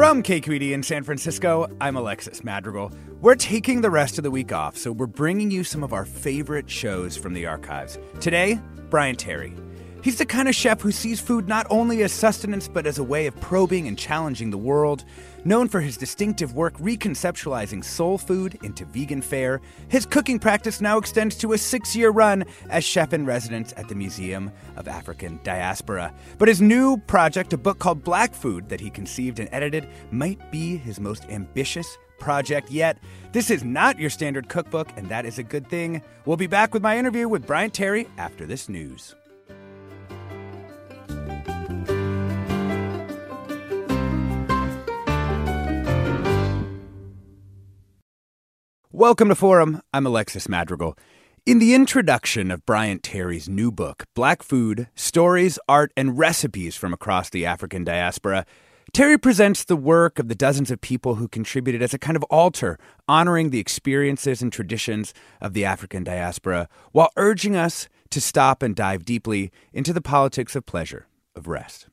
From KQED in San Francisco, I'm Alexis Madrigal. We're taking the rest of the week off, so we're bringing you some of our favorite shows from the archives. Today, Bryant Terry. He's the kind of chef who sees food not only as sustenance, but as a way of probing and challenging the world. Known for his distinctive work reconceptualizing soul food into vegan fare, his cooking practice now extends to a six year run as chef in residence at the Museum of African Diaspora. But his new project, a book called Black Food that he conceived and edited, might be his most ambitious project yet. This is not your standard cookbook, and that is a good thing. We'll be back with my interview with Bryant Terry after this news. Welcome to Forum. I'm Alexis Madrigal. In the introduction of Bryant Terry's new book, Black Food Stories, Art, and Recipes from Across the African Diaspora, Terry presents the work of the dozens of people who contributed as a kind of altar, honoring the experiences and traditions of the African diaspora, while urging us to stop and dive deeply into the politics of pleasure, of rest.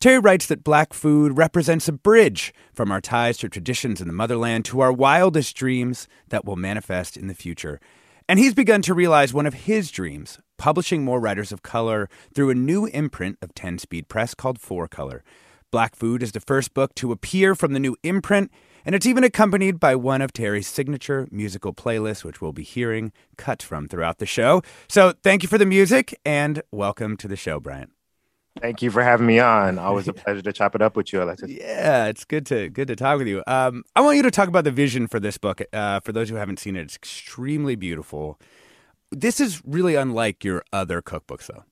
Terry writes that black food represents a bridge from our ties to traditions in the motherland to our wildest dreams that will manifest in the future. And he's begun to realize one of his dreams, publishing more writers of color through a new imprint of 10 Speed Press called Four Color. Black Food is the first book to appear from the new imprint, and it's even accompanied by one of Terry's signature musical playlists, which we'll be hearing cut from throughout the show. So thank you for the music, and welcome to the show, Bryant. Thank you for having me on. Always a pleasure to chop it up with you, Alexis. Yeah, it's good to good to talk with you. Um, I want you to talk about the vision for this book. Uh, for those who haven't seen it, it's extremely beautiful. This is really unlike your other cookbooks, though.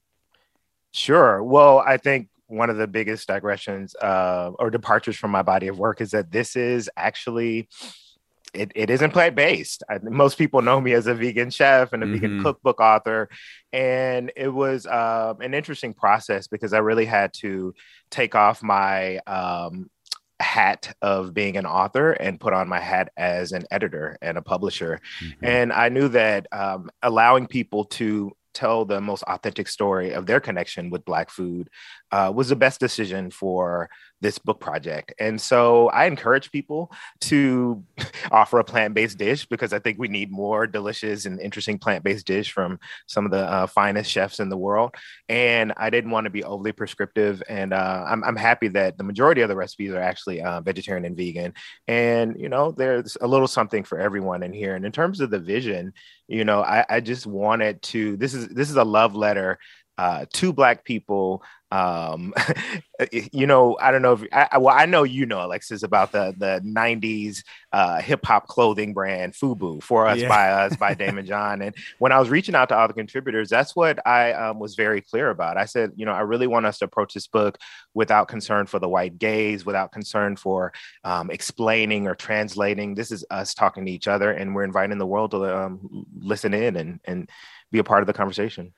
Sure. Well, I think one of the biggest digressions uh, or departures from my body of work is that this is actually it, it isn't plant based. Most people know me as a vegan chef and a mm-hmm. vegan cookbook author. And it was uh, an interesting process because I really had to take off my um, hat of being an author and put on my hat as an editor and a publisher. Mm-hmm. And I knew that um, allowing people to tell the most authentic story of their connection with Black food uh, was the best decision for this book project. And so I encourage people to offer a plant based dish because I think we need more delicious and interesting plant based dish from some of the uh, finest chefs in the world. And I didn't want to be overly prescriptive. And uh, I'm, I'm, happy that the majority of the recipes are actually uh, vegetarian and vegan. And, you know, there's a little something for everyone in here. And in terms of the vision, you know, I, I just wanted to, this is, this is a love letter uh, two black people um you know i don't know if I, well i know you know alexis about the the 90s uh hip-hop clothing brand fubu for us yeah. by us by Daymond John. And when i was reaching out to other contributors that's what i um, was very clear about. I said you know i really want us to approach this book without concern for the white gaze without concern for um, explaining or translating. This is us talking to each other and we're inviting the world to um, listen in and and be a part of the conversation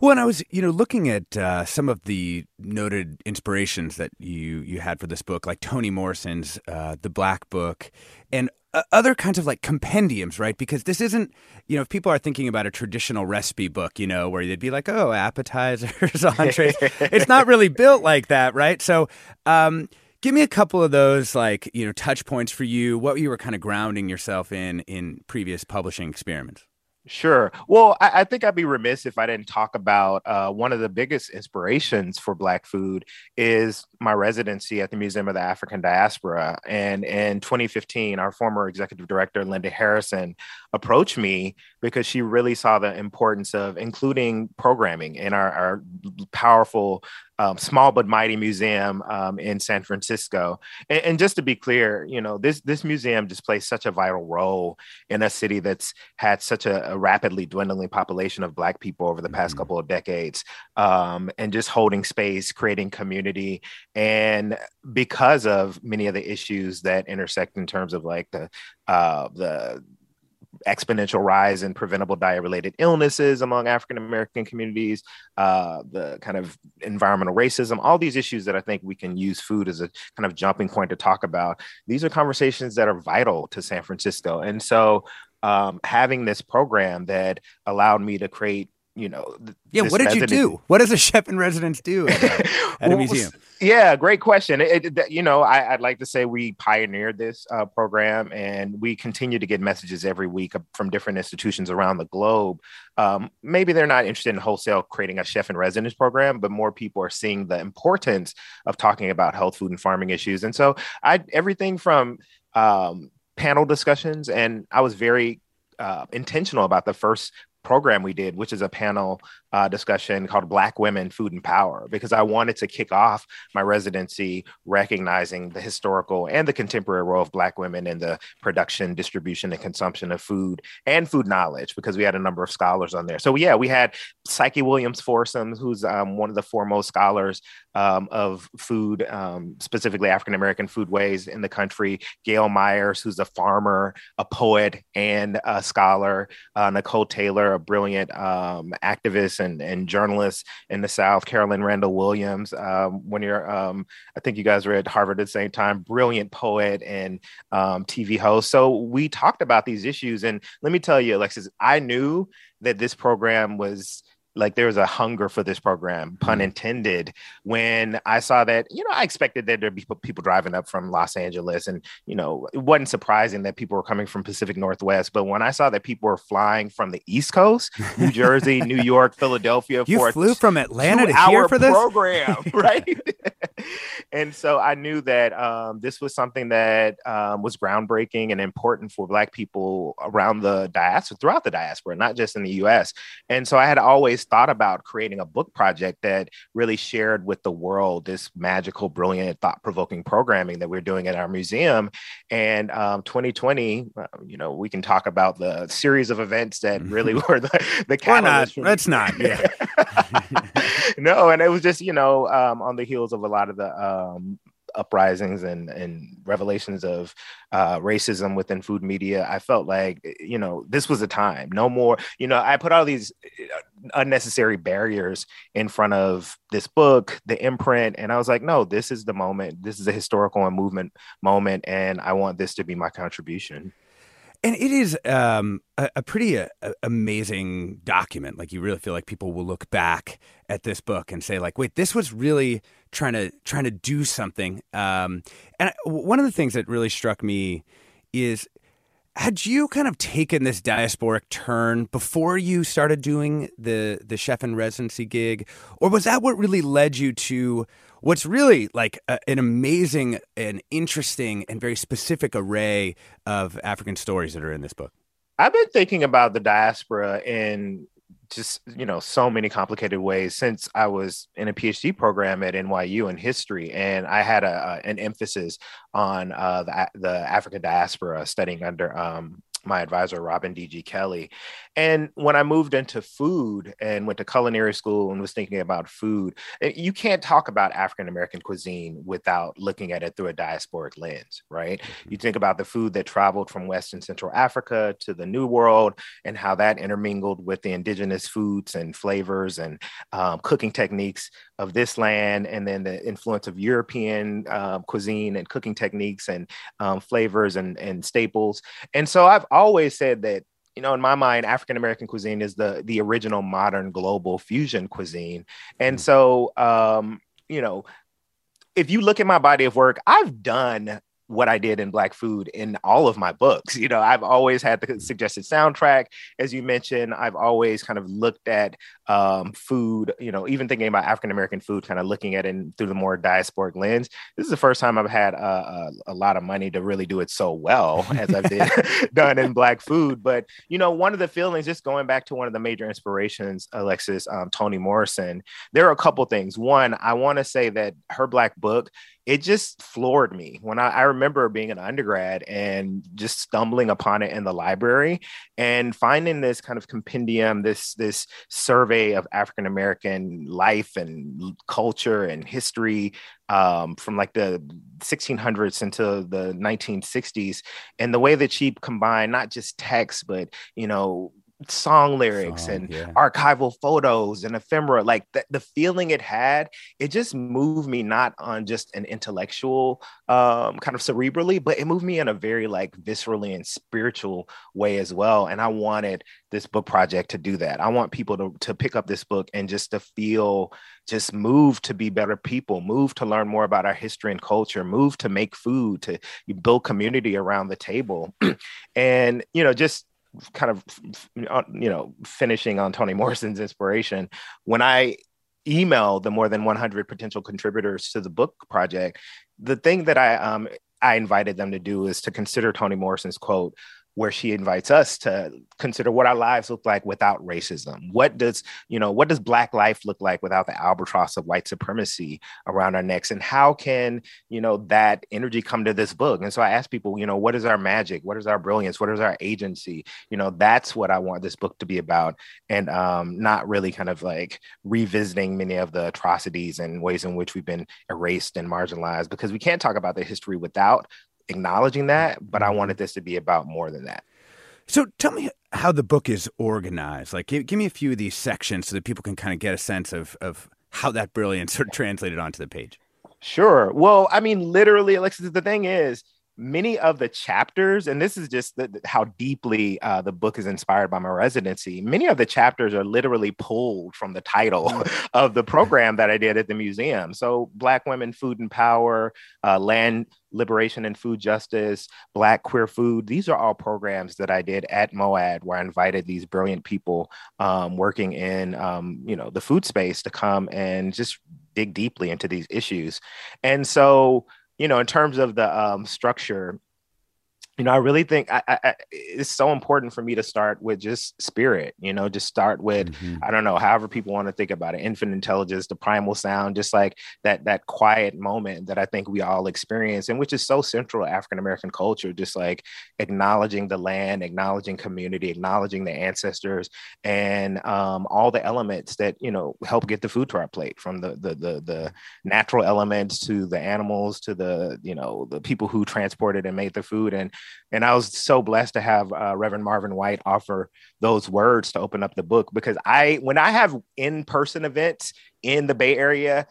well, and I was, you know, looking at uh, some of the noted inspirations that you you had for this book, like Toni Morrison's uh, "The Black Book," and uh, other kinds of like compendiums, right? Because this isn't, you know, if people are thinking about a traditional recipe book, you know, where they'd be like, oh, appetizers, entrees, it's not really built like that, right? So, um, give me a couple of those, like, you know, touch points for you. What you were kind of grounding yourself in in previous publishing experiments. Sure. Well, I, I, think I'd be remiss if I didn't talk about uh, one of the biggest inspirations for Black food is my residency at the Museum of the African Diaspora. And in 2015, our former executive director, Linda Harrison, approached me because she really saw the importance of including programming in our, our powerful um, small but mighty museum um, in San Francisco. And, and, just to be clear, you know, this this museum just plays such a vital role in a city that's had such a, a rapidly dwindling population of Black people over the past mm-hmm. couple of decades, um, and just holding space, creating community, and because of many of the issues that intersect in terms of like the uh, the exponential rise in preventable diet related illnesses among African American communities, uh, the kind of environmental racism, all these issues that I think we can use food as a kind of jumping point to talk about. These are conversations that are vital to San Francisco. And so um, having this program that allowed me to create you know. Yeah, what did you do? What does a chef in residence do at, a, at a museum? Yeah, great question. It, it, you know, I, would like to say we pioneered this uh, program, and we continue to get messages every week from different institutions around the globe. Um, maybe they're not interested in wholesale creating a chef in residence program, but more people are seeing the importance of talking about health, food, and farming issues. And so, I everything from um, panel discussions, and I was very uh, intentional about the first program we did, which is a panel uh, discussion called Black Women, Food and Power, because I wanted to kick off my residency recognizing the historical and the contemporary role of Black women in the production, distribution, and consumption of food and food knowledge, because we had a number of scholars on there. So, yeah, we had Psyche Williams-Forson, who's um, one of the foremost scholars um, of food, um, specifically African American foodways in the country, Gail Myers, who's a farmer, a poet, and a scholar, uh, Nicole Taylor, a brilliant um, activist and, and journalists in the South, Caroline Randall Williams, um, when you're, um, I think you guys were at Harvard at the same time, brilliant poet and um, TV host. So we talked about these issues. And let me tell you, Alexis, I knew that this program was like there was a hunger for this program, pun mm-hmm. intended. When I saw that, you know, I expected that there'd be people driving up from Los Angeles, and you know, it wasn't surprising that people were coming from Pacific Northwest. But when I saw that people were flying from the East Coast, New Jersey, New York, Philadelphia, you for flew from Atlanta to here for this program, right? and so I knew that um, this was something that um, was groundbreaking and important for Black people around the diaspora, throughout the diaspora, not just in the U.S. And so I had always always thought about creating a book project that really shared with the world this magical, brilliant, thought provoking programming that we're doing at our museum. And um, 2020, uh, you know, we can talk about the series of events that really were the, the catalyst. Not, Let's not. Yeah. no, and it was just, you know, um, on the heels of a lot of the um, uprisings and and revelations of uh, racism within food media, I felt like you know this was a time. No more. You know, I put all these uh, unnecessary barriers in front of this book, the imprint, and I was like, no, this is the moment. This is a historical and movement moment, and I want this to be my contribution. And it is um, a, a, pretty uh, amazing document. Like you really feel like people will look back at this book and say, like, wait, this was really trying to trying to do something. Um, and I, one of the things that really struck me is had you kind of taken this diasporic turn before you started doing the the chef in residency gig, or was that what really led you to what's really like a, an amazing and interesting and very specific array of African stories that are in this book. I've been thinking about the diaspora in just you know so many complicated ways since I was in a PhD program at NYU in history, and I had a, a an emphasis on uh, the the African diaspora, studying under um, my advisor Robin D.G. Kelley And when I moved into food and went to culinary school and was thinking about food, eh, you can't talk about African American cuisine without looking at it through a diasporic lens, right? Mm-hmm. You think about the food that traveled from West and Central Africa to the New World and how that intermingled with the indigenous foods and flavors and um, cooking techniques of this land, and then the influence of European uh, cuisine and cooking techniques and um, flavors and, and staples. And so I've always said that you know, in my mind, African American cuisine is the the original modern global fusion cuisine. And mm. so, um, you know, if you look at my body of work, I've done what I did in Black Food in all of my books. You know, I've always had the suggested soundtrack, as you mentioned. I've always kind of looked at um, food, you know, even thinking about African American food, kind of looking at it through the more diasporic lens. This is the first time I've had a, a, a lot of money to really do it so well as I've did, done in Black Food. But, you know, one of the feelings, just going back to one of the major inspirations, Alexis, um, Toni Morrison, there are a couple things. One, I want to say that her Black book it just floored me when I, I, remember being an undergrad and just stumbling upon it in the library and finding this kind of compendium, this this survey of African American life and culture and history um, from like the 1600s into the 1960s, and the way that she combined not just text but you know song lyrics song, and yeah. archival photos and ephemera like the, the feeling it had it just moved me not on just an intellectual um, kind of cerebrally but it moved me in a very like viscerally and spiritual way as well and i wanted this book project to do that i want people to, to pick up this book and just to feel just move to be better people move to learn more about our history and culture move to make food to build community around the table and you know just kind of you know finishing on Toni Morrison's inspiration when I email the more than 100 potential contributors to the book project the thing that I um I invited them to do is to consider Toni Morrison's quote where she invites us to consider what our lives look like without racism. What does, you know, what does black life look like without the albatross of white supremacy around our necks? And how can, you know, that energy come to this book? And so I ask people, you know, what is our magic? What is our brilliance? What is our agency? You know, that's what I want this book to be about. And um, not really kind of like revisiting many of the atrocities and ways in which we've been erased and marginalized because we can't talk about the history without acknowledging that, but I mm-hmm. wanted this to be about more than that. So tell me how the book is organized. Like, give, give me a few of these sections so that people can kind of get a sense of of how that brilliance sort of translated onto the page. Sure. Well, I mean, literally, Alexis, the thing is, many of the chapters, and this is just the, how deeply uh, the book is inspired by my residency, many of the chapters are literally pulled from the title mm. of the program that I did at the museum. So, Black Women, Food and Power, uh, Land Liberation and Food Justice, Black Queer Food. These are all programs that I did at MOAD, where I invited these brilliant people um, working in, um, you know, the food space to come and just dig deeply into these issues. And so, you know, in terms of the um, structure, you know, I really think I, I, it's so important for me to start with just spirit, you know, just start with, mm-hmm. I don't know, however people want to think about it, infinite intelligence, the primal sound, just like that, that quiet moment that I think we all experience and which is so central to African-American culture, just like acknowledging the land, acknowledging community, acknowledging the ancestors and um, all the elements that, you know, help get the food to our plate from the, the, the, the natural elements to the animals, to the, you know, the people who transported and made the food. And and I was so blessed to have uh, Reverend Marvin White offer those words to open up the book because I, when I have in person events in the Bay Area,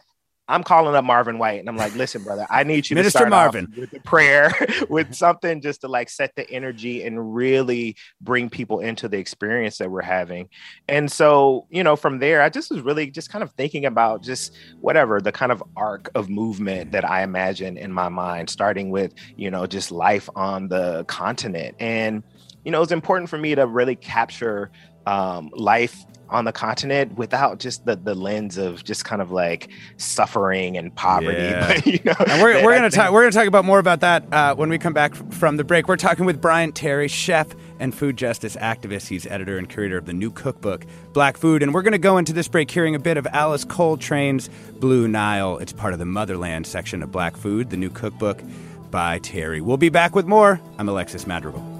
I'm calling up Marvin White and I'm like, listen, brother, I need you Minister to start Marvin with a prayer, with something just to like set the energy and really bring people into the experience that we're having. And so, you know, from there, I just was really just kind of thinking about just whatever the kind of arc of movement that I imagine in my mind, starting with, you know, just life on the continent. And, you know, it's important for me to really capture um, life on the continent without just the the lens of just kind of like suffering and poverty. Yeah. But, you know, and we're, we're gonna talk we're gonna talk about more about that uh, when we come back from the break. We're talking with Bryant Terry, chef and food justice activist. He's editor and curator of the new cookbook Black Food, and we're gonna go into this break hearing a bit of Alice Coltrane's Blue Nile. It's part of the Motherland section of Black Food, the new cookbook by Terry. We'll be back with more. I'm Alexis Madrigal.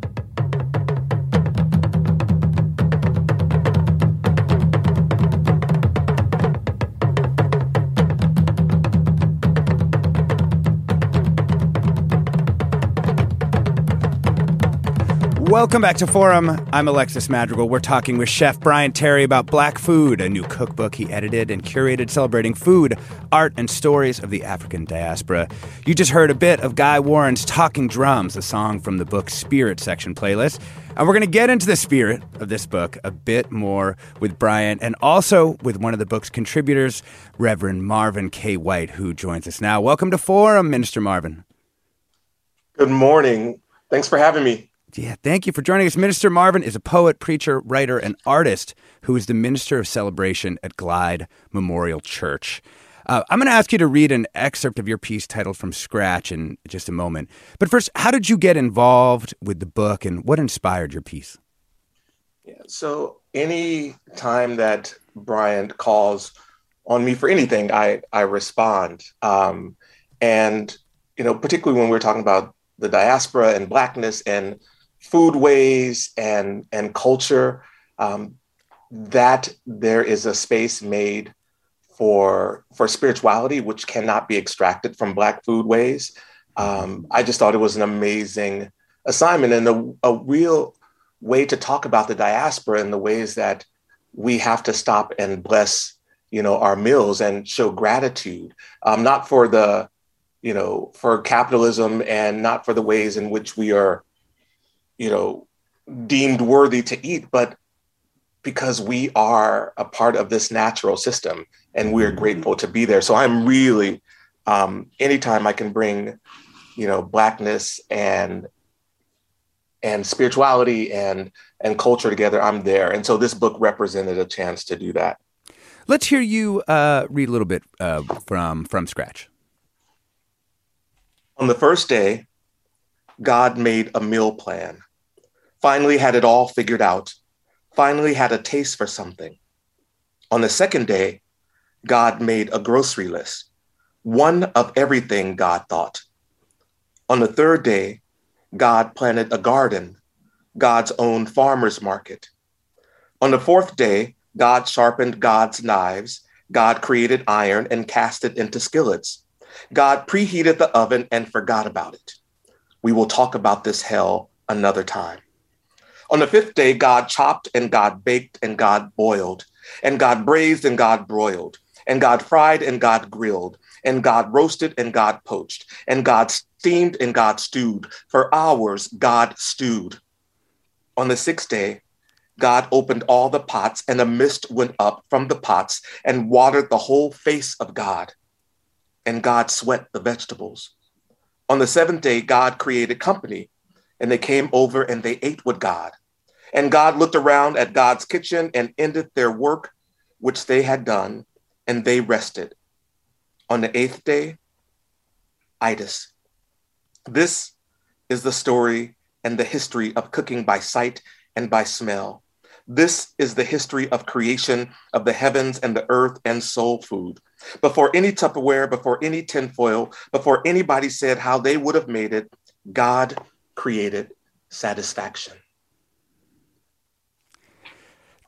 Thank you. Welcome back to Forum. I'm Alexis Madrigal. We're talking with Chef Bryant Terry about Black Food, a new cookbook he edited and curated celebrating food, art, and stories of the African diaspora. You just heard a bit of Guy Warren's Talking Drums, a song from the book Spirit section playlist. And we're going to get into the spirit of this book a bit more with Bryant and also with one of the book's contributors, Reverend Marvin K. White, who joins us now. Welcome to Forum, Minister Marvin. Good morning. Thanks for having me. Yeah, thank you for joining us. Minister Marvin is a poet, preacher, writer, and artist who is the minister of celebration at Glide Memorial Church. Uh, I'm going to ask you to read an excerpt of your piece titled From Scratch in just a moment. But first, how did you get involved with the book and what inspired your piece? Yeah, so any time that Bryant calls on me for anything, I, I respond. Um, and, you know, particularly when we're talking about the diaspora and blackness and foodways and and culture um, that there is a space made for for spirituality which cannot be extracted from black foodways um, i just thought it was an amazing assignment and a, a real way to talk about the diaspora and the ways that we have to stop and bless you know our meals and show gratitude um, not for the you know for capitalism and not for the ways in which we are you know, deemed worthy to eat, but because we are a part of this natural system and we're mm-hmm. grateful to be there. So I'm really, um, anytime I can bring, you know, blackness and and spirituality and and culture together, I'm there. And so this book represented a chance to do that. Let's hear you uh, read a little bit uh, from from scratch. On the first day, God made a meal plan finally had it all figured out, finally had a taste for something. On the second day, God made a grocery list, one of everything God thought. On the third day, God planted a garden, God's own farmer's market. On the fourth day, God sharpened God's knives. God created iron and cast it into skillets. God preheated the oven and forgot about it. We will talk about this hell another time. On the fifth day, God chopped and God baked and God boiled, and God braised and God broiled, and God fried and God grilled, and God roasted and God poached, and God steamed and God stewed. For hours, God stewed. On the sixth day, God opened all the pots, and a mist went up from the pots and watered the whole face of God. And God sweat the vegetables. On the seventh day, God created company, and they came over and they ate with God. And God looked around at God's kitchen and ended their work, which they had done, and they rested. On the eighth day, itis. This is the story and the history of cooking by sight and by smell. This is the history of creation of the heavens and the earth and soul food. Before any Tupperware, before any tinfoil, before anybody said how they would have made it, God created satisfaction.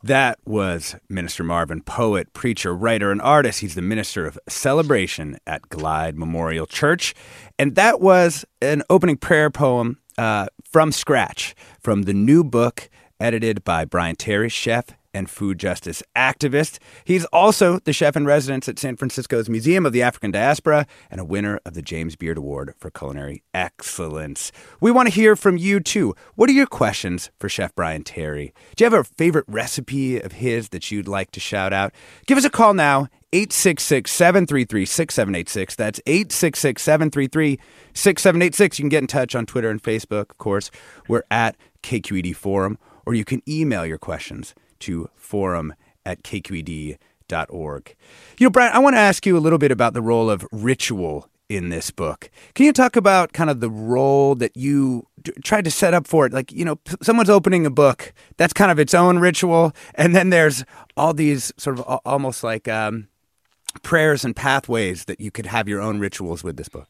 That was Minister Marvin, poet, preacher, writer, and artist. He's the minister of celebration at Glide Memorial Church. And that was an opening prayer poem uh, from scratch from the new book edited by Bryant Terry, chef and food justice activist. He's also the chef in residence at San Francisco's Museum of the African Diaspora and a winner of the James Beard Award for Culinary Excellence. We want to hear from you too. What are your questions for Chef Bryant Terry? Do you have a favorite recipe of his that you'd like to shout out? Give us a call now. 866 733 6786. That's 866 733 6786. You can get in touch on Twitter and Facebook, of course. We're at KQED Forum, or you can email your questions to forum at kqed.org. You know, Bryant, I want to ask you a little bit about the role of ritual in this book. Can you talk about kind of the role that you d- tried to set up for it? Like, you know, p- someone's opening a book, that's kind of its own ritual. And then there's all these sort of almost like um, prayers and pathways that you could have your own rituals with this book.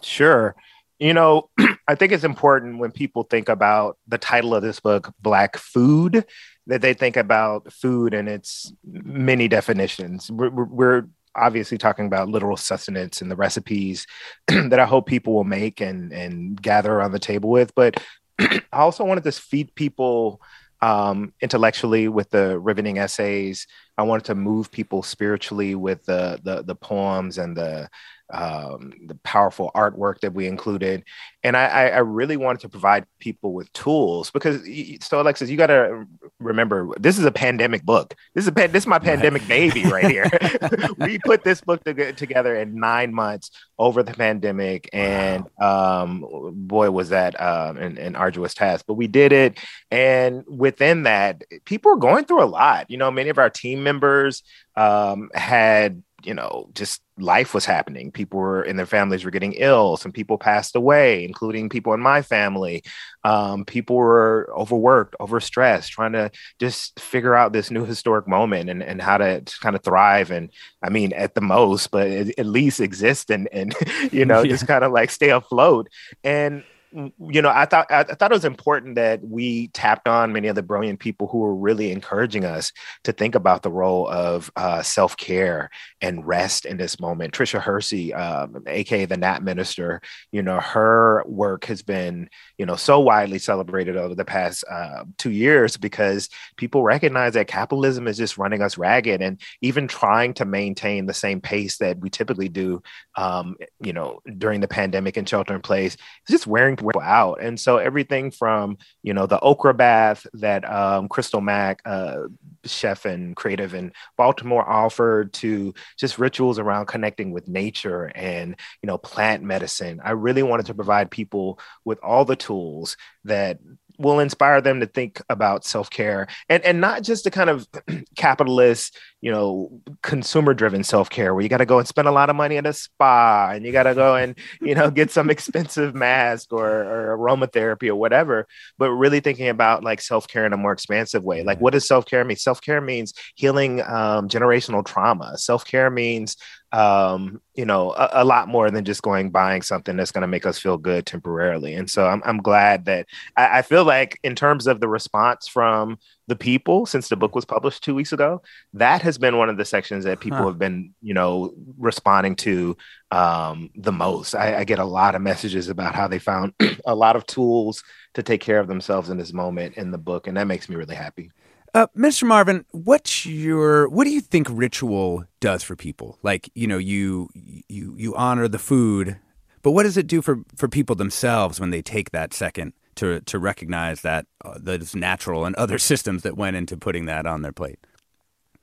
Sure. You know, I think it's important when people think about the title of this book, Black Food, that they think about food and its many definitions. We're, we're obviously talking about literal sustenance and the recipes that I hope people will make and and gather around the table with. But I also wanted to feed people um, intellectually with the riveting essays. I wanted to move people spiritually with the the, the poems and the um, the powerful artwork that we included. And I, I, really wanted to provide people with tools because, so Alexis, you got to remember this is a pandemic book. This is a this is my pandemic baby right here. we put this book to, together in nine months over the pandemic, and um, boy, was that um, an, an arduous task. But we did it, and within that, people are going through a lot. You know, many of our team members um, had you know, just life was happening. People were and their families were getting ill. Some people passed away, including people in my family. Um, people were overworked, overstressed, trying to just figure out this new historic moment and, and how to kind of thrive. And I mean, at the most, but at least exist and, and you know, yeah. just kind of like stay afloat. And you know, I thought I thought it was important that we tapped on many of the brilliant people who were really encouraging us to think about the role of uh, self care and rest in this moment. Tricia Hersey, um, aka the Nap Minister, you know, her work has been you know so widely celebrated over the past uh, two years because people recognize that capitalism is just running us ragged, and even trying to maintain the same pace that we typically do, um, you know, during the pandemic and shelter in place, is just wearing out. And so everything from, you know, the okra bath that um, Krystal Mack, uh, chef and creative in Baltimore offered to just rituals around connecting with nature and, you know, plant medicine. I really wanted to provide people with all the tools that will inspire them to think about self-care and and not just the kind of capitalist you know consumer driven self-care where you got to go and spend a lot of money at a spa and you got to go and you know get some expensive mask or, or aromatherapy or whatever but really thinking about like self-care in a more expansive way. Like what does self-care mean? Self-care means healing um, generational trauma. Self-care means um, you know, a, a, lot more than just going buying something that's going to make us feel good temporarily. And so I'm, I'm glad that I, I, feel like, in terms of the response from the people since the book was published two weeks ago, that has been one of the sections that people huh. have been, you know, responding to um, the most. I, I get a lot of messages about how they found a lot of tools to take care of themselves in this moment in the book, and that makes me really happy. Uh, Mr. Marvin, what's your what do you think ritual does for people? Like, you know, you you you honor the food, but what does it do for for people themselves when they take that second to to recognize that uh, that is natural and other systems that went into putting that on their plate?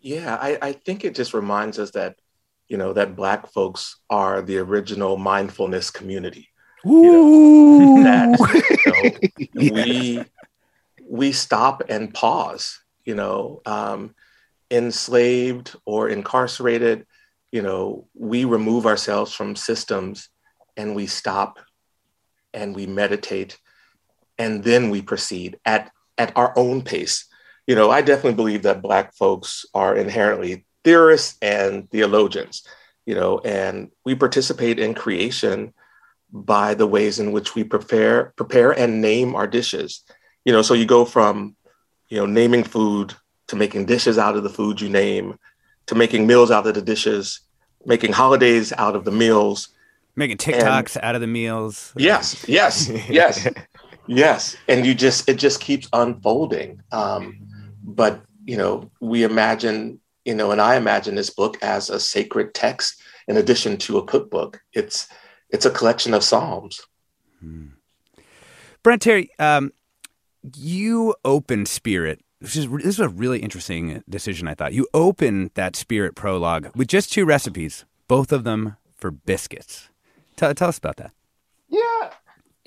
Yeah, I, I think it just reminds us that you know that Black folks are the original mindfulness community. Ooh. You know, that you know, we we stop and pause you know, um, enslaved or incarcerated, you know, we remove ourselves from systems and we stop and we meditate and then we proceed at, at our own pace. You know, I definitely believe that Black folks are inherently theorists and theologians, you know, and we participate in creation by the ways in which we prepare, prepare and name our dishes. You know, so you go from you know, naming food to making dishes out of the food you name, to making meals out of the dishes, making holidays out of the meals, making TikToks and, out of the meals. Yes, yes, yes. Yes, and you just it just keeps unfolding. Um, but you know, we imagine, you know, and I imagine this book as a sacred text in addition to a cookbook. It's it's a collection of psalms. Hmm. Bryant Terry, um, you open Spirit. This is this is a really interesting decision. I thought you open that Spirit prologue with just two recipes, both of them for biscuits. Tell, tell us about that. Yeah,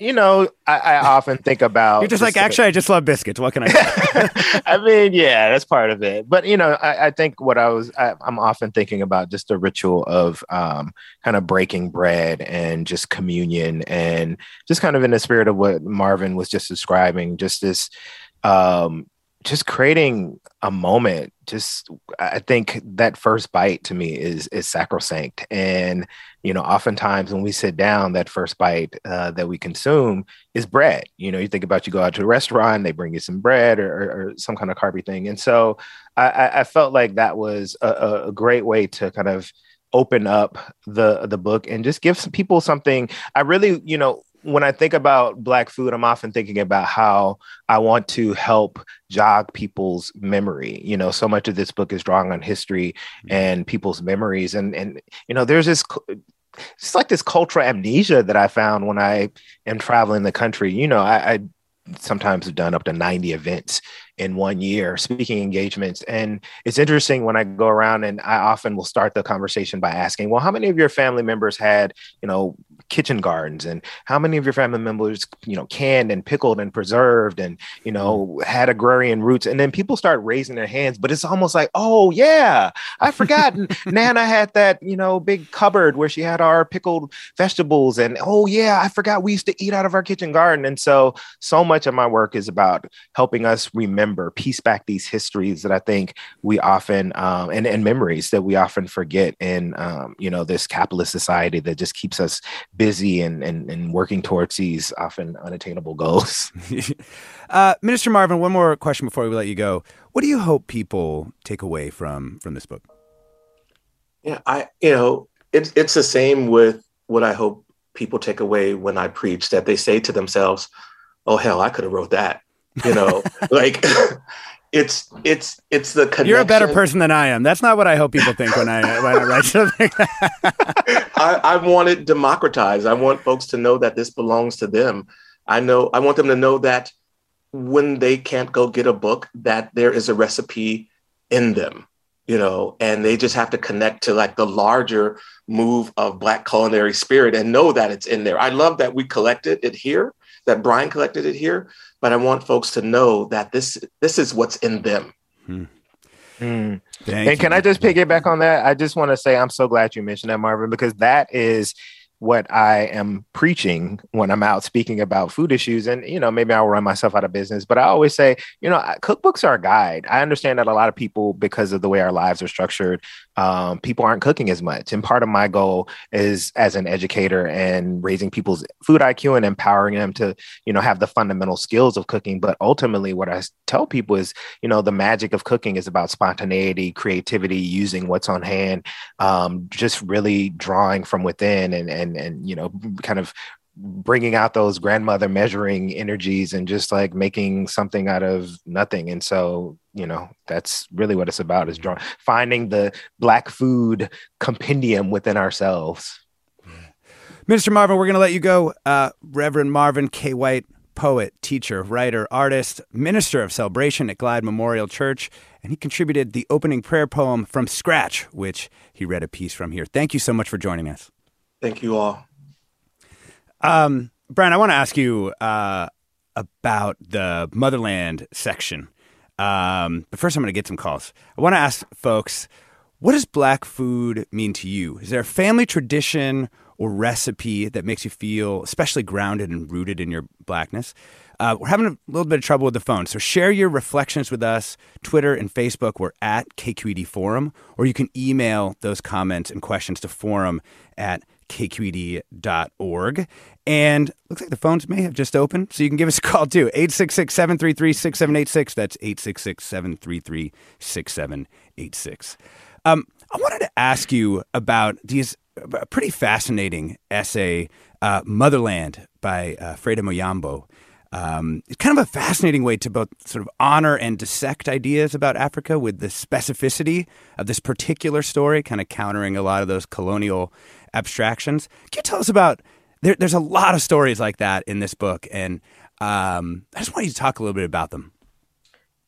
you know, I, I often think about. You're just like, actually, I just love biscuits. What can I? do? I mean, yeah, that's part of it. But you know, I, I think what I was, I, am often thinking about just the ritual of um, kind of breaking bread and just communion, and just kind of in the spirit of what Marvin was just describing, just this, um, just creating a moment. Just, I think that first bite to me is is sacrosanct, and you know, oftentimes when we sit down, that first bite uh, that we consume is bread. You know, you think about you go out to a restaurant, they bring you some bread or, or, some kind of carby thing. And so I, I felt like that was a, a, great way to kind of open up the the book and just give some people something. I really, you know, when I think about Black food, I'm often thinking about how I want to help jog people's memory. You know, so much of this book is drawing on history mm-hmm. and people's memories, and and you know, there's this it's like this cultural amnesia that I found when I am traveling the country. You know, I, I sometimes have done up to 90 events in one year, speaking engagements. And it's interesting when I go around and I often will start the conversation by asking, well, how many of your family members had, you know, kitchen gardens and how many of your family members you know canned and pickled and preserved and you know had agrarian roots. And then people start raising their hands but it's almost like oh yeah i forgot nana had that you know big cupboard where she had our pickled vegetables and oh yeah i forgot we used to eat out of our kitchen garden. And so so much of my work is about helping us remember piece back these histories that i think we often um, and, and memories that we often forget in um, you know this capitalist society that just keeps us busy and, and, and working towards these often unattainable goals. uh, Minister Marvin, one more question before we let you go. What do you hope people take away from from this book? Yeah, I you know it's it's the same with what I hope people take away when I preach that they say to themselves, "Oh hell, I could have wrote that," you know, like it's it's it's the connection. You're a better person than I am. That's not what I hope people think when I when I write something. I, I want it democratized. I want folks to know that this belongs to them. I know I want them to know that when they can't go get a book, that there is a recipe in them, you know, and they just have to connect to like the larger move of Black culinary spirit and know that it's in there. I love that we collected it here, that Bryant collected it here, but I want folks to know that this this is what's in them. Hmm. Mm. And can I just piggyback on that? I just want to say I'm so glad you mentioned that, Marvin, because that is what I am preaching when I'm out speaking about food issues. And, you know, maybe I'll run myself out of business, but I always say, you know, cookbooks are a guide. I understand that a lot of people, because of the way our lives are structured, um, people aren't cooking as much. And part of my goal is as an educator and raising people's food IQ and empowering them to, you know, have the fundamental skills of cooking. But ultimately, what I tell people is, you know, the magic of cooking is about spontaneity, creativity, using what's on hand, um, just really drawing from within and, and, and you know kind of bringing out those grandmother measuring energies and just like making something out of nothing. And so you know that's really what it's about is drawing finding the black food compendium within ourselves. Minister marvin we're going to let you go. Uh, reverend marvin k. White poet teacher writer artist minister of celebration at glide memorial church and he contributed the opening prayer poem from scratch which he read a piece from here. Thank you so much for joining us. Thank you all. Um, Bryant, I want to ask you uh, about the motherland section. Um, but first, I'm going to get some calls. I want to ask folks what does black food mean to you? Is there a family tradition or recipe that makes you feel especially grounded and rooted in your blackness? Uh, we're having a little bit of trouble with the phone, so share your reflections with us. Twitter and Facebook, we're at KQED Forum, or you can email those comments and questions to forum at kqed.org. And looks like the phones may have just opened, so you can give us a call too. 866 733 6786. That's 866 733 6786. Um, I wanted to ask you about these a pretty fascinating essay, uh, Motherland by uh, Freida Muyambo. Um, it's kind of a fascinating way to both sort of honor and dissect ideas about Africa with the specificity of this particular story, kind of countering a lot of those colonial abstractions. Can you tell us about? There, there's a lot of stories like that in this book, and um, I just want you to talk a little bit about them.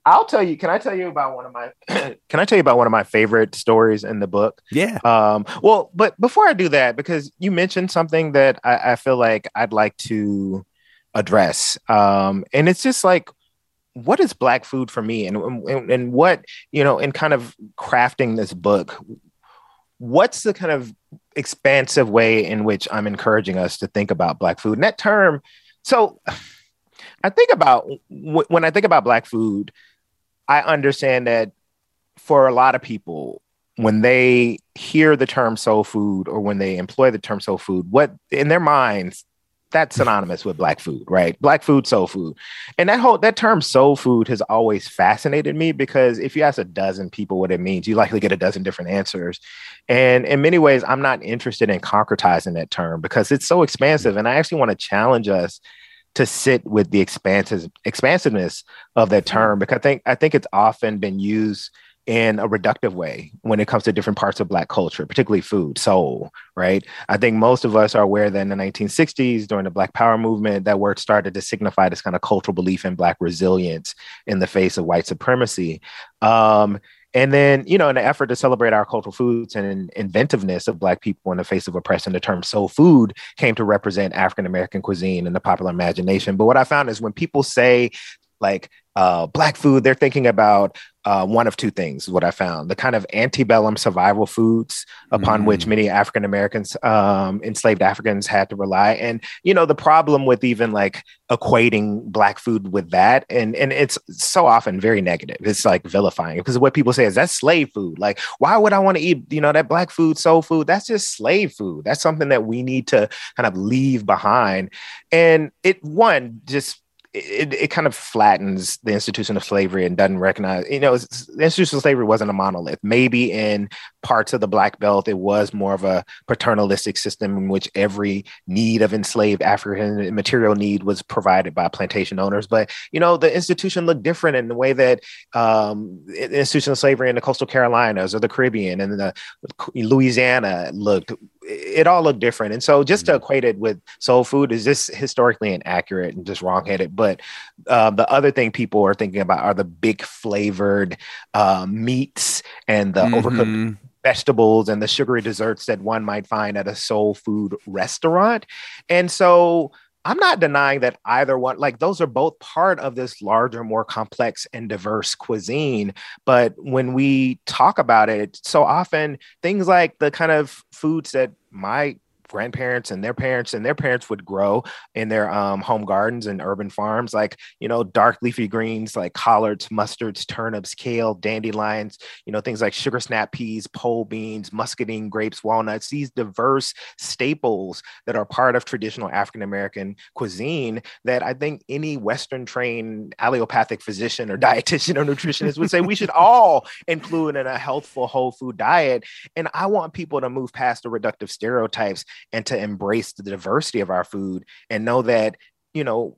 I'll tell you. Can I tell you about one of my? can I tell you about one of my favorite stories in the book? Yeah. Um, well, but before I do that, because you mentioned something that I, I feel like I'd like to address, um, and it's just like, what is black food for me, and, and and what you know, in kind of crafting this book, what's the kind of expansive way in which I'm encouraging us to think about black food? And that term, so. I think about when I think about black food, I understand that for a lot of people, when they hear the term soul food or when they employ the term soul food, what in their minds, that's synonymous with black food, right? Black food, soul food. And that whole that term soul food has always fascinated me because if you ask a dozen people what it means, you likely get a dozen different answers. And in many ways, I'm not interested in concretizing that term because it's so expansive. And I actually want to challenge us to sit with the expansive expansiveness of that term because I think I think it's often been used in a reductive way when it comes to different parts of black culture, particularly food, soul, right? I think most of us are aware that in the 1960s, during the Black Power movement, that word started to signify this kind of cultural belief in black resilience in the face of white supremacy. Um, and then, you know, in the effort to celebrate our cultural foods and inventiveness of Black people in the face of oppression, the term soul food came to represent African American cuisine in the popular imagination. But what I found is when people say like uh, black food, they're thinking about uh, one of two things. What I found the kind of antebellum survival foods upon mm. which many African Americans, um, enslaved Africans, had to rely. And you know the problem with even like equating black food with that, and and it's so often very negative. It's like vilifying because what people say is that's slave food. Like, why would I want to eat you know that black food, soul food? That's just slave food. That's something that we need to kind of leave behind. And it one just it, it kind of flattens the institution of slavery and doesn't recognize, you know, the institution of slavery wasn't a monolith. Maybe in parts of the Black Belt, it was more of a paternalistic system in which every need of enslaved African material need was provided by plantation owners. But, you know, the institution looked different in the way that um, of slavery in the coastal Carolinas or the Caribbean and the Louisiana looked it all looked different. And so just to mm-hmm. equate it with soul food is just historically inaccurate and just wrongheaded. But uh, the other thing people are thinking about are the big flavored uh, meats and the mm-hmm. overcooked vegetables and the sugary desserts that one might find at a soul food restaurant. And so I'm not denying that either one, like those are both part of this larger, more complex and diverse cuisine. But when we talk about it, so often things like the kind of foods that my grandparents and their parents and their parents would grow in their um, home gardens and urban farms, like, you know, dark leafy greens like collards, mustards, turnips, kale, dandelions, you know, things like sugar snap peas, pole beans, muscadine grapes, walnuts, these diverse staples that are part of traditional African American cuisine that I think any Western trained allopathic physician or dietitian or nutritionist would say we should all include in a healthful whole food diet. And I want people to move past the reductive stereotypes and to embrace the diversity of our food and know that, you know,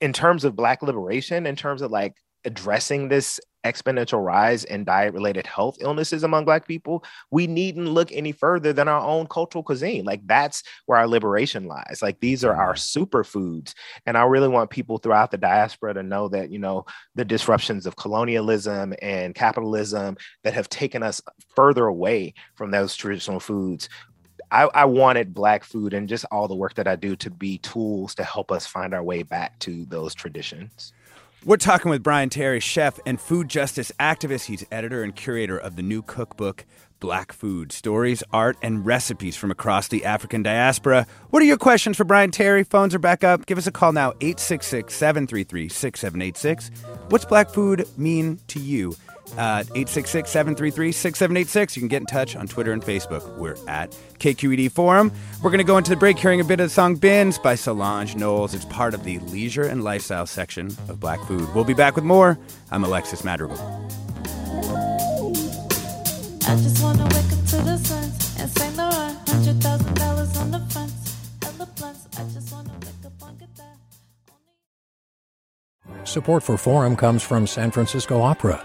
in terms of Black liberation, in terms of like addressing this exponential rise in diet related health illnesses among black people we needn't look any further than our own cultural cuisine. Like that's where our liberation lies. Like these are our mm-hmm. superfoods. And i really want people throughout the diaspora to know that you know the disruptions of colonialism and capitalism that have taken us further away from those traditional foods I, I, wanted black food and just all the work that I do to be tools to help us find our way back to those traditions. We're talking with Bryant Terry, chef and food justice activist. He's editor and curator of the new cookbook, Black Food Stories, Art, and Recipes from Across the African Diaspora. What are your questions for Bryant Terry? Phones are back up. Give us a call now, 866 733 6786. What's Black Food mean to you? 866 733 6786. You can get in touch on Twitter and Facebook. We're at KQED Forum. We're going to go into the break hearing a bit of the song Binz by Solange Knowles. It's part of the leisure and lifestyle section of Black Food. We'll be back with more. I'm Alexis Madrigal. I just want to wake up to the suns and sing the $100,000 on the fence. Hella blunts. I just want to wake up on Support for Forum comes from San Francisco Opera.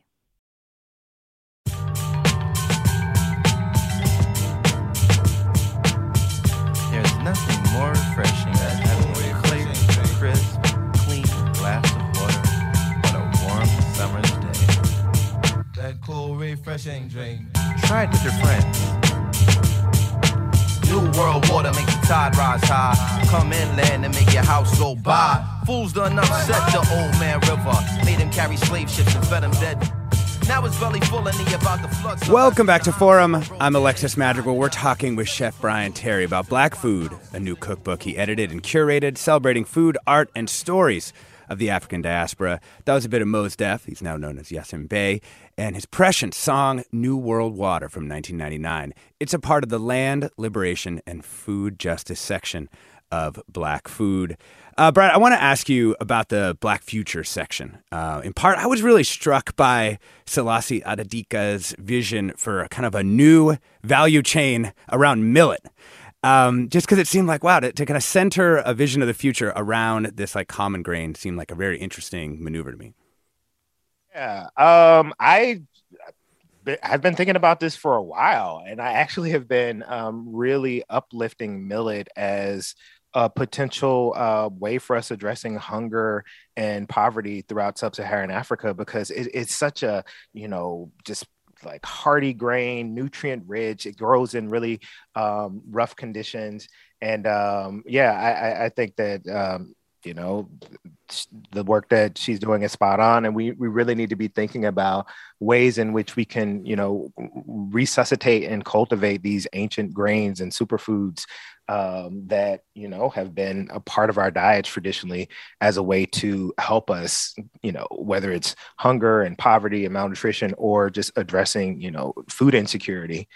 Cool, refreshing drink. Try it with your friends. New world water make the tide rise high. Come inland and make your house go by. Fools done upset the old man river. Made him carry slave ships and fed him dead. Now his belly full and he about to flood. so Welcome back to Forum. I'm Alexis Madrigal. We're talking with Chef Bryant Terry about Black Food, a new cookbook he edited and curated, celebrating food, art, and stories of the African diaspora. That was a bit of Mos Def. He's now known as Yasin Bey. And his prescient song, New World Water from 1999. It's a part of the Land, Liberation, and Food Justice section of Black Food. Uh, Brad, I want to ask you about the Black Future section. Uh, in part, I was really struck by Selassie Atadika's vision for kind of a new value chain around millet. Um, just because it seemed like, wow, to, to kind of center a vision of the future around this like common grain seemed like a very interesting maneuver to me. Yeah. Um, I I've been thinking about this for a while, and I actually have been um, really uplifting millet as a potential uh, way for us addressing hunger and poverty throughout sub-Saharan Africa because it, it's such a you know just like hardy grain, nutrient rich. It grows in really um, rough conditions, and um, yeah, I, I, think that um, you know the work that she's doing is spot on and we, we really need to be thinking about ways in which we can you know resuscitate and cultivate these ancient grains and superfoods um, that you know have been a part of our diets traditionally as a way to help us you know whether it's hunger and poverty and malnutrition or just addressing you know food insecurity.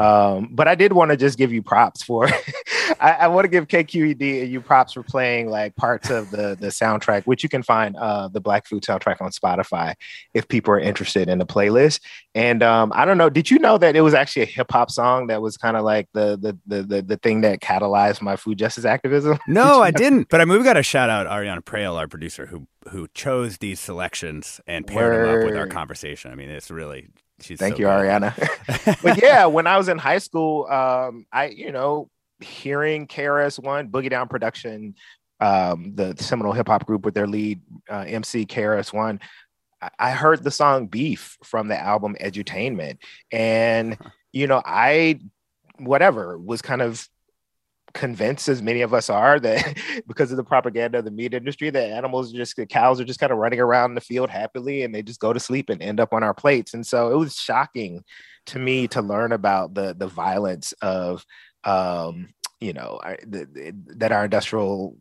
Um, but i did want to just give you props for I, I want to give kqed and you props for playing like parts of the the soundtrack which you can find uh, the black food soundtrack on spotify if people are interested in the playlist and um, i don't know did you know that it was actually a hip-hop song that was kind of like the, the the the the thing that catalyzed my food justice activism No, I didn't. But I mean, we got to shout out Ariana Prael, our producer, who who chose these selections and paired them up with our conversation. I mean, it's really she's. Thank so you, good. Ariana. but yeah, when I was in high school, um, I, you know, hearing KRS One, Boogie Down Production, um, the Seminole hip hop group with their lead uh, MC KRS One, I- heard the song Beef from the album Edutainment. And, you know, I, whatever, was kind of convinced as many of us are that because of the propaganda of the meat industry that animals are just the cows are just kind of running around in the field happily and they just go to sleep and end up on our plates and so it was shocking to me to learn about the the violence of um you know the, the, that our industrial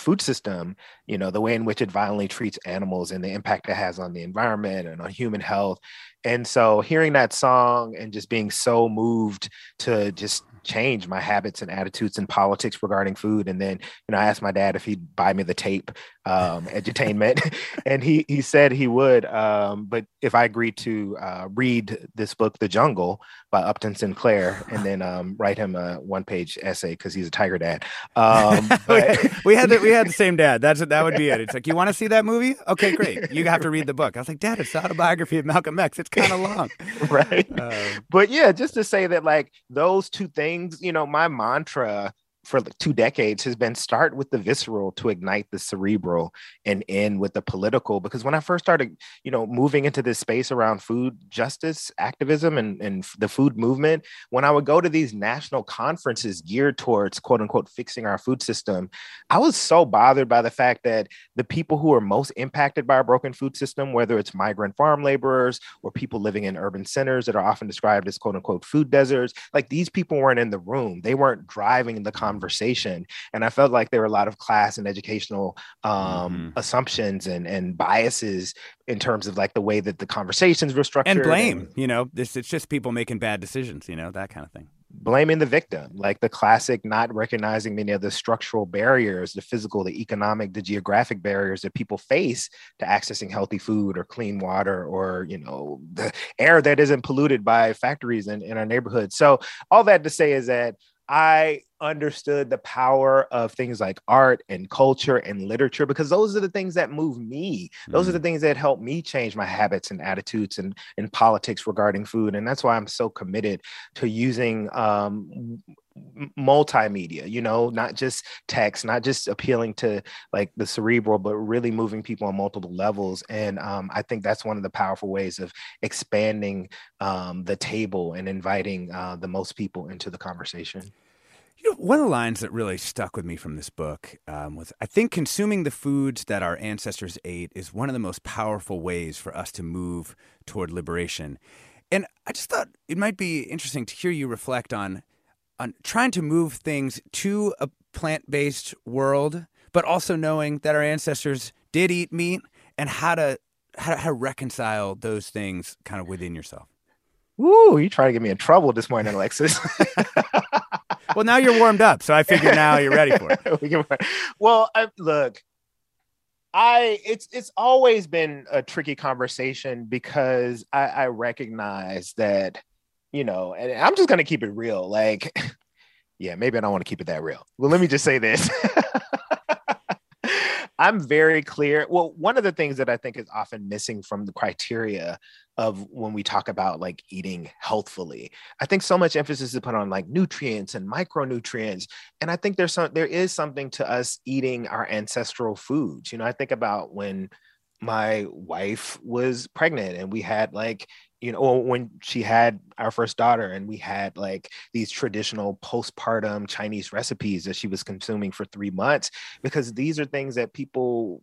food system you know the way in which it violently treats animals and the impact it has on the environment and on human health. And so hearing that song and just being so moved to just change my habits and attitudes and politics regarding food and then you know i asked my dad if he'd buy me the tape um edutainment and he he said he would um but if i agreed to uh read this book the jungle by upton sinclair and then um write him a one page essay because he's a tiger dad um but- we had the, we had the same dad. That's that would be it. It's like you want to see that movie? Okay, great. You have to read the book. I was like, Dad, it's the autobiography of Malcolm X. It's kind of long. right Um, but yeah just to say that like those two things you know my mantra for two decades has been start with the visceral to ignite the cerebral and end with the political. Because when I first started, you know, moving into this space around food justice activism and, and the food movement, when I would go to these national conferences geared towards quote unquote fixing our food system, I was so bothered by the fact that the people who are most impacted by our broken food system, whether it's migrant farm laborers or people living in urban centers that are often described as quote unquote food deserts, like these people weren't in the room. They weren't driving the conversation. And I felt like there were a lot of class and educational um, mm-hmm. assumptions and, and biases in terms of like the way that the conversations were structured. And blame, and, you know, this it's just people making bad decisions, you know, that kind of thing blaming the victim, like the classic not recognizing many of the structural barriers, the physical, the economic, the geographic barriers that people face to accessing healthy food or clean water or, you know, the air that isn't polluted by factories in, in our neighborhood. So all that to say is that I understood the power of things like art and culture and literature because those are the things that move me. Those mm. are the mm. things that help me change my habits and attitudes and, and politics regarding food. And that's why I'm so committed to using um, multimedia you know not just text not just appealing to like the cerebral but really moving people on multiple levels and um, i think that's one of the powerful ways of expanding um, the table and inviting uh, the most people into the conversation you know, one of the lines that really stuck with me from this book um, was I think consuming the foods that our ancestors ate is one of the most powerful ways for us to move toward liberation. And I just thought it might be interesting to hear you reflect on on trying to move things to a plant-based world, but also knowing that our ancestors did eat meat and how to how to, how to reconcile those things kind of within yourself. Ooh, you trying to get me in trouble this morning, Alexis. well, now you're warmed up, so I figure now you're ready for it. well, I, look, I it's it's always been a tricky conversation because I, I recognize that you know, and I'm just gonna keep it real. Like, yeah, maybe I don't want to keep it that real. Well, let me just say this. I'm very clear. Well, one of the things that I think is often missing from the criteria of when we talk about like eating healthfully, I think so much emphasis is put on like nutrients and micronutrients. And I think there's some there is something to us eating our ancestral foods. You know, I think about when my wife was pregnant and we had like you know when she had our first daughter and we had like these traditional postpartum chinese recipes that she was consuming for 3 months because these are things that people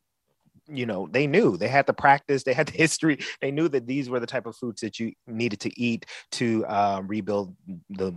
you know they knew. They had the practice they had the history. They knew that these were the type of foods that you needed to eat to uh, rebuild the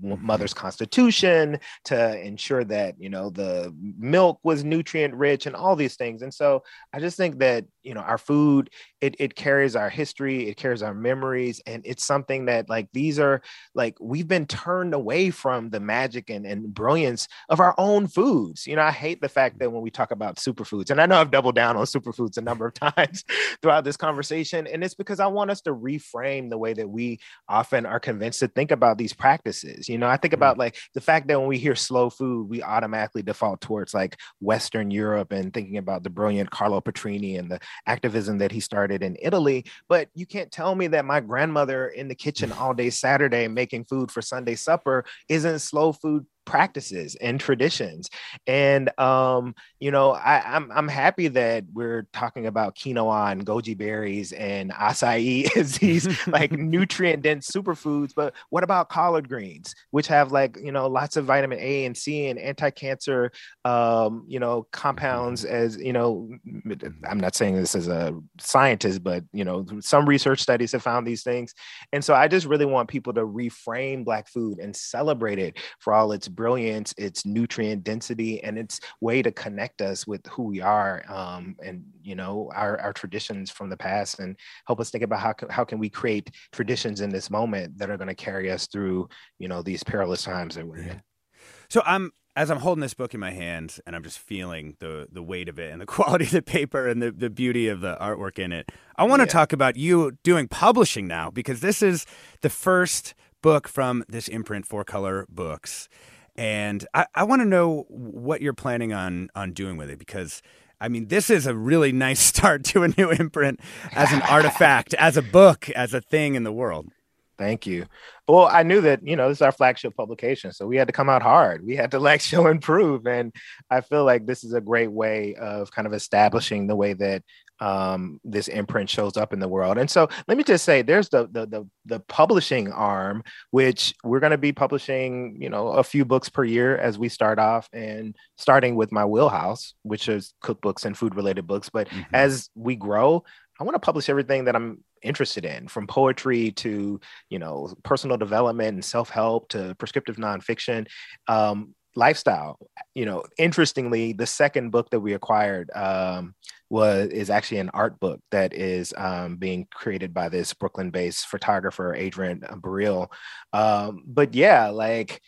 mother's constitution to ensure that you know the milk was nutrient rich and all these things. And so i just think that you know our food it, it carries our history it carries our memories and it's something that like these are like we've been turned away from the magic and, and brilliance of our own foods you know i hate the fact that when we talk about superfoods and i know i've doubled down on superfoods a number of times throughout this conversation and it's because i want us to reframe the way that we often are convinced to think about these practices you know i think about mm. like the fact that when we hear slow food we automatically default towards like western europe and thinking about the brilliant carlo petrini and the activism that he started in Italy. But you can't tell me that my grandmother in the kitchen all day Saturday making food for Sunday supper isn't slow food practices and traditions. And um, you know, I, I'm I'm happy that we're talking about quinoa and goji berries and acai as these like nutrient dense superfoods. But what about collard greens, which have like you know lots of vitamin A and C and anti-cancer um, you know compounds as you know I'm not saying this as a scientist, but you know, some research studies have found these things. And so I just really want people to reframe black food and celebrate it for all its brilliance, its nutrient density, and its way to connect us with who we are um, and you know our, our traditions from the past and help us think about how, how can we create traditions in this moment that are going to carry us through you know these perilous times that we're in. So I'm as I'm holding this book in my hands and I'm just feeling the the weight of it and the quality of the paper and the, the beauty of the artwork in it, I want to yeah. talk about you doing publishing now because this is the first book from this imprint, Four Color Books and I, I want to know what you're planning on on doing with it because I mean this is a really nice start to a new imprint as an artifact, as a book, as a thing in the world. Thank you. Well, I knew that, you know, this is our flagship publication. So we had to come out hard. We had to like show and prove. And I feel like this is a great way of kind of establishing the way that um, this imprint shows up in the world. And so let me just say there's the the the, the publishing arm, which we're going to be publishing, you know, a few books per year as we start off and starting with my wheelhouse, which is cookbooks and food related books. But mm-hmm. as we grow, I want to publish everything that I'm interested in, from poetry to you know personal development and self help to prescriptive nonfiction. Um, lifestyle you know interestingly the second book that we acquired um, was is actually an art book that is um, being created by this brooklyn-based photographer adrian Burriel. Um, but yeah like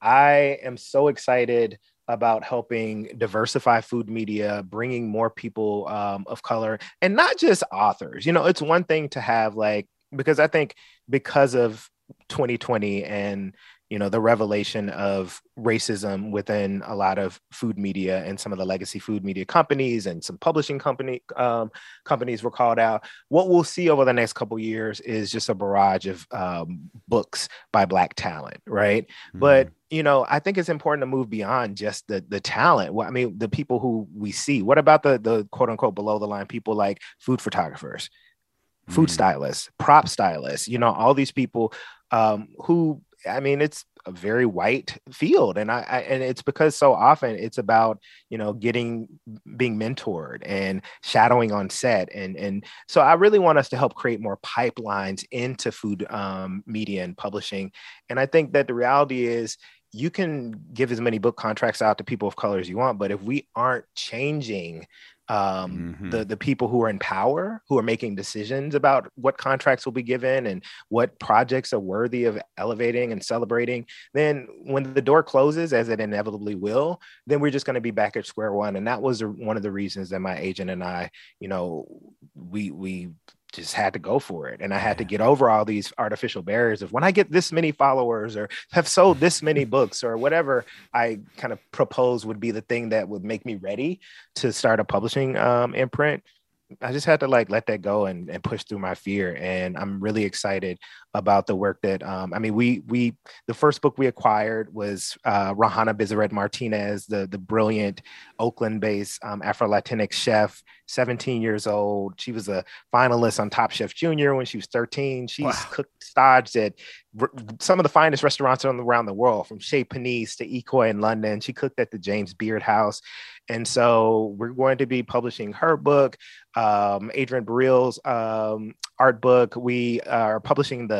i am so excited about helping diversify food media, bringing more people um, of color, and not just authors. You know, it's one thing to have like because I think because of 2020 and you know the revelation of racism within a lot of food media and some of the legacy food media companies and some publishing company um, companies were called out what we'll see over the next couple years is just a barrage of um, books by black talent right mm-hmm. but you know i think it's important to move beyond just the the talent i mean the people who we see what about the the quote unquote below the line people like food photographers food mm-hmm. stylists prop stylists you know all these people um, who I mean, it's a very white field, and I, I, and it's because so often it's about you know getting being mentored and shadowing on set, and and so I really want us to help create more pipelines into food um, media and publishing, and I think that the reality is you can give as many book contracts out to people of color as you want, but if we aren't changing um, mm-hmm. the the people who are in power, who are making decisions about what contracts will be given and what projects are worthy of elevating and celebrating, then when the door closes, as it inevitably will, then we're just going to be back at square one. And that was one of the reasons that my agent and I, you know, we we just had to go for it. And I had to get over all these artificial barriers of when I get this many followers or have sold this many books or whatever I kind of propose would be the thing that would make me ready to start a publishing um, imprint. I just had to like let that go and, and push through my fear. And I'm really excited about the work that um, I mean, we we the first book we acquired was uh, Rahanna Bisseret Martinez, the the brilliant Oakland-based um, Afro-Latinx chef, 17 years old. She was a finalist on Top Chef Junior when she was 13. She's wow. cooked staged at some of the finest restaurants around the world, from Chez Panisse to Ikoyi in London. She cooked at the James Beard House. And so we're going to be publishing her book, um, Adrian Burriel's um, art book. We are publishing the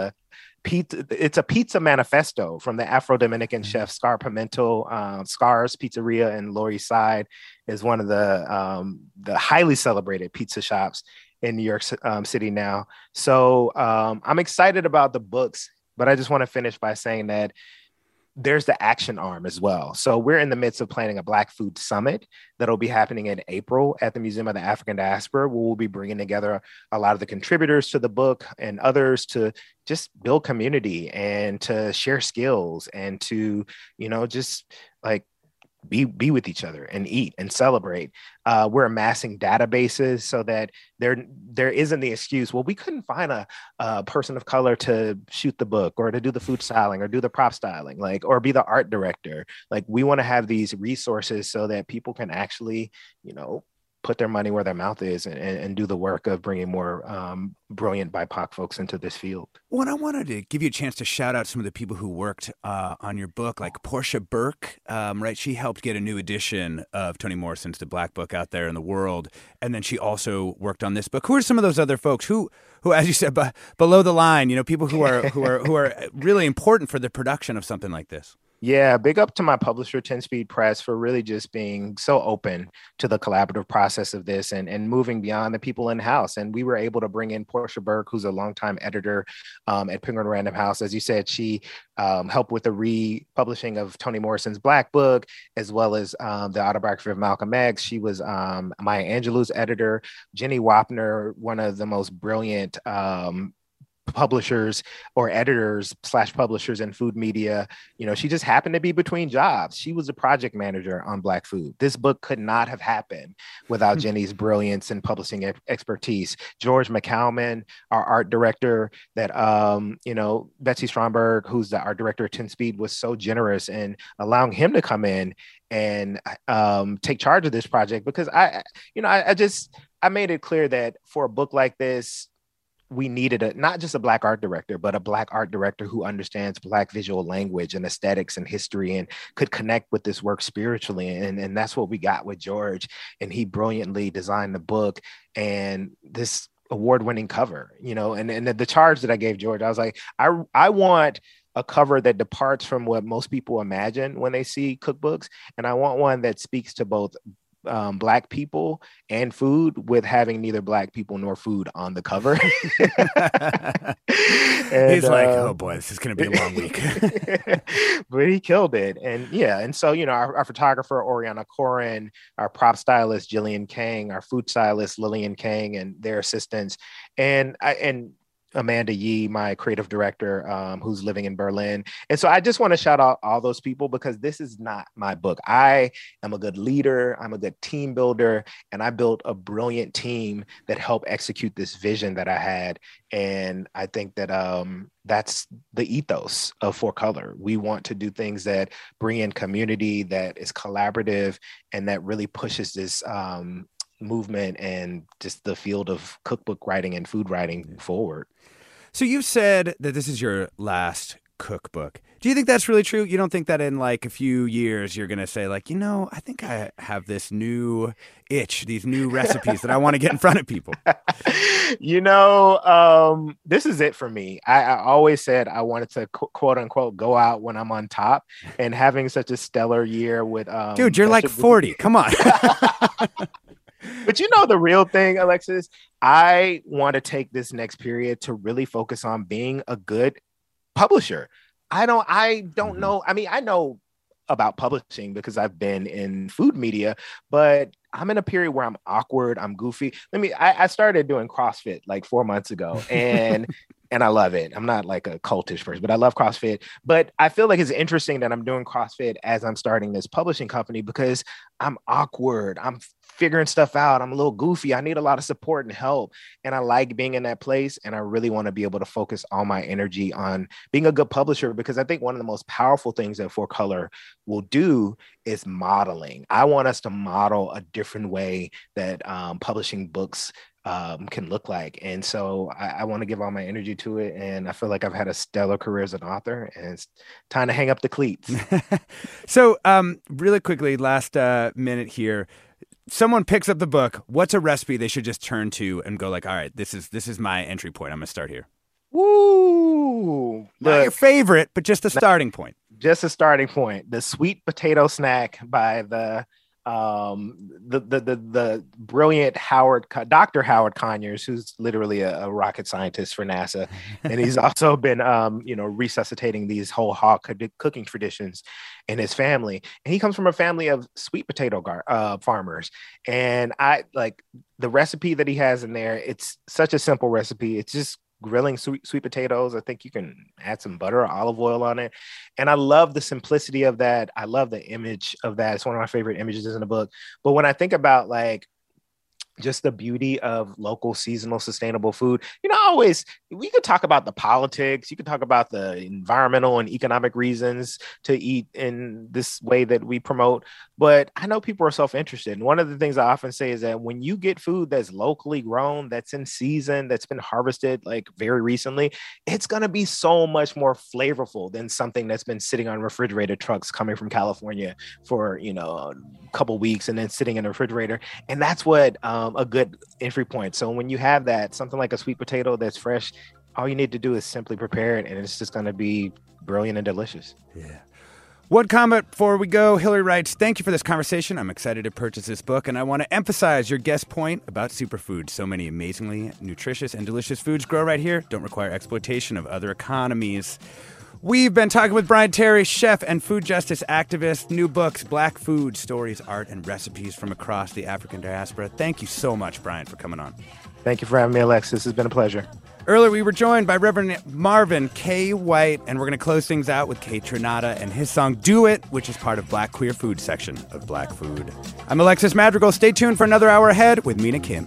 pizza. It's a pizza manifesto from the Afro Dominican mm-hmm. chef Scarr Pimentel. Um, Scarr's Pizzeria in Lower East Side is one of the um, the highly celebrated pizza shops in New York um, City now. So um, I'm excited about the books, but I just want to finish by saying that there's the action arm as well. So we're in the midst of planning a Black Food Summit that'll be happening in April at the Museum of the African Diaspora. We'll be bringing together a lot of the contributors to the book and others to just build community and to share skills and to, you know, just like be be with each other and eat and celebrate. Uh, we're amassing databases so that there there isn't the excuse. Well, we couldn't find a, a, person of color to shoot the book or to do the food styling or do the prop styling, like or be the art director. Like we want to have these resources so that people can actually, you know, put their money where their mouth is and, and do the work of bringing more um, brilliant BIPOC folks into this field. Well, and I wanted to give you a chance to shout out some of the people who worked uh, on your book, like Porscha Burke, um, right? She helped get a new edition of Toni Morrison's The Black Book out there in the world, and then she also worked on this book. Who are some of those other folks who, who, as you said, b- below the line, you know, people who are who are who are really important for the production of something like this? Yeah, big up to my publisher, 10 Speed Press, for really just being so open to the collaborative process of this and, and moving beyond the people in house. And we were able to bring in Porscha Burke, who's a longtime editor um, at Penguin Random House. As you said, she um, helped with the republishing of Toni Morrison's Black Book, as well as um, the autobiography of Malcolm X. She was um, Maya Angelou's editor. Jenny Wapner, one of the most brilliant um, publishers or editors slash publishers in food media. You know, she just happened to be between jobs. She was a project manager on Black Food. This book could not have happened without Hmm. Jenny's brilliance and publishing ex- expertise. George McCalman, our art director, that um, you know, Betsy Stromberg, who's the art director at 10 Speed, was so generous in allowing him to come in and um, take charge of this project because I, you know, I, I just I made it clear that for a book like this, we needed a not just a black art director, but a black art director who understands black visual language and aesthetics and history and could connect with this work spiritually. And, and that's what we got with George. And he brilliantly designed the book and this award-winning cover, you know, and, and the, charge that I gave George, I was like, I I want a cover that departs from what most people imagine when they see cookbooks. And I want one that speaks to both um, black people and food with having neither black people nor food on the cover. And, He's like, uh, oh boy, this is going to be a long week. but he killed it. And yeah, and so you know, our, our photographer Oriana Koren, our prop stylist Jillian Kang, our food stylist Lillian Kang, and their assistants, and I and Amanda Yee, my creative director, um, who's living in Berlin. And so I just want to shout out all those people because this is not my book. I am a good leader, I'm a good team builder, and I built a brilliant team that helped execute this vision that I had. And I think that um, that's the ethos of Four Color. We want to do things that bring in community, that is collaborative, and that really pushes this um, movement and just the field of cookbook writing and food writing forward. So you've said that this is your last cookbook. Do you think that's really true? You don't think that in like a few years you're going to say like, you know, I think I have this new itch, these new recipes that I want to get in front of people. you know, um, this is it for me. I, I always said I wanted to qu- quote unquote go out when I'm on top, and having such a stellar year with um, Dude, you're like 40. Come on. But you know the real thing, Alexis. I want to take this next period to really focus on being a good publisher. I don't. I don't Mm-hmm. know. I mean, I know about publishing because I've been in food media, but I'm in a period where I'm awkward. I'm goofy. Let me. I, I started doing CrossFit like four months ago, and and I love it. I'm not like a cultish person, but I love CrossFit. But I feel like it's interesting that I'm doing CrossFit as I'm starting this publishing company because I'm awkward. I'm figuring stuff out. I'm a little goofy. I need a lot of support and help. And I like being in that place. And I really want to be able to focus all my energy on being a good publisher because I think one of the most powerful things that Four Color will do is modeling. I want us to model a different way that um, publishing books um, can look like. And so I, I want to give all my energy to it. And I feel like I've had a stellar career as an author and it's time to hang up the cleats. so, um, really quickly, last uh, minute here. Someone picks up the book. What's a recipe they should just turn to and go like, all right, this is this is my entry point. I'm gonna start here. Woo! Not Look, your favorite, but just a starting point. just a starting point. The sweet potato snack by the um the the the, the brilliant Howard Dr. Howard Conyers, who's literally a, a rocket scientist for NASA, and he's also been um you know resuscitating these whole hog cooking traditions in his family. And he comes from a family of sweet potato gar- uh, farmers, and I like the recipe that he has in there. It's such a simple recipe. It's just grilling sweet sweet potatoes. I think you can add some butter or olive oil on it. And I love the simplicity of that. I love the image of that. It's one of my favorite images in the book. But when I think about like just the beauty of local seasonal sustainable food. You know always we could talk about the politics you could talk about the environmental and economic reasons to eat in this way that we promote but i know people are self-interested and one of the things i often say is that when you get food that's locally grown that's in season that's been harvested like very recently it's going to be so much more flavorful than something that's been sitting on refrigerated trucks coming from california for you know a couple weeks and then sitting in a refrigerator and that's what um, Um, a good entry point so when you have that something like a sweet potato that's fresh all you need to do is simply prepare it and it's just going to be brilliant and delicious Yeah. One comment before we go. Hillary writes, Thank you for this conversation. I'm excited to purchase this book, and I want to emphasize your guest point about superfoods. So many amazingly nutritious and delicious foods grow right here, don't require exploitation of other economies. We've been talking with Bryant Terry, chef and food justice activist. New books, Black Food, Stories, Art, and Recipes from Across the African Diaspora. Thank you so much, Bryant, for coming on. thank you for having me alexis it's been a pleasure Earlier, we were joined by Reverend Marvin K. White, and we're going to close things out with Kaytranada and his song Do It, which is part of Black Queer Food section of Black Food. I'm Alexis Madrigal. Stay tuned for another hour ahead with Mina Kim.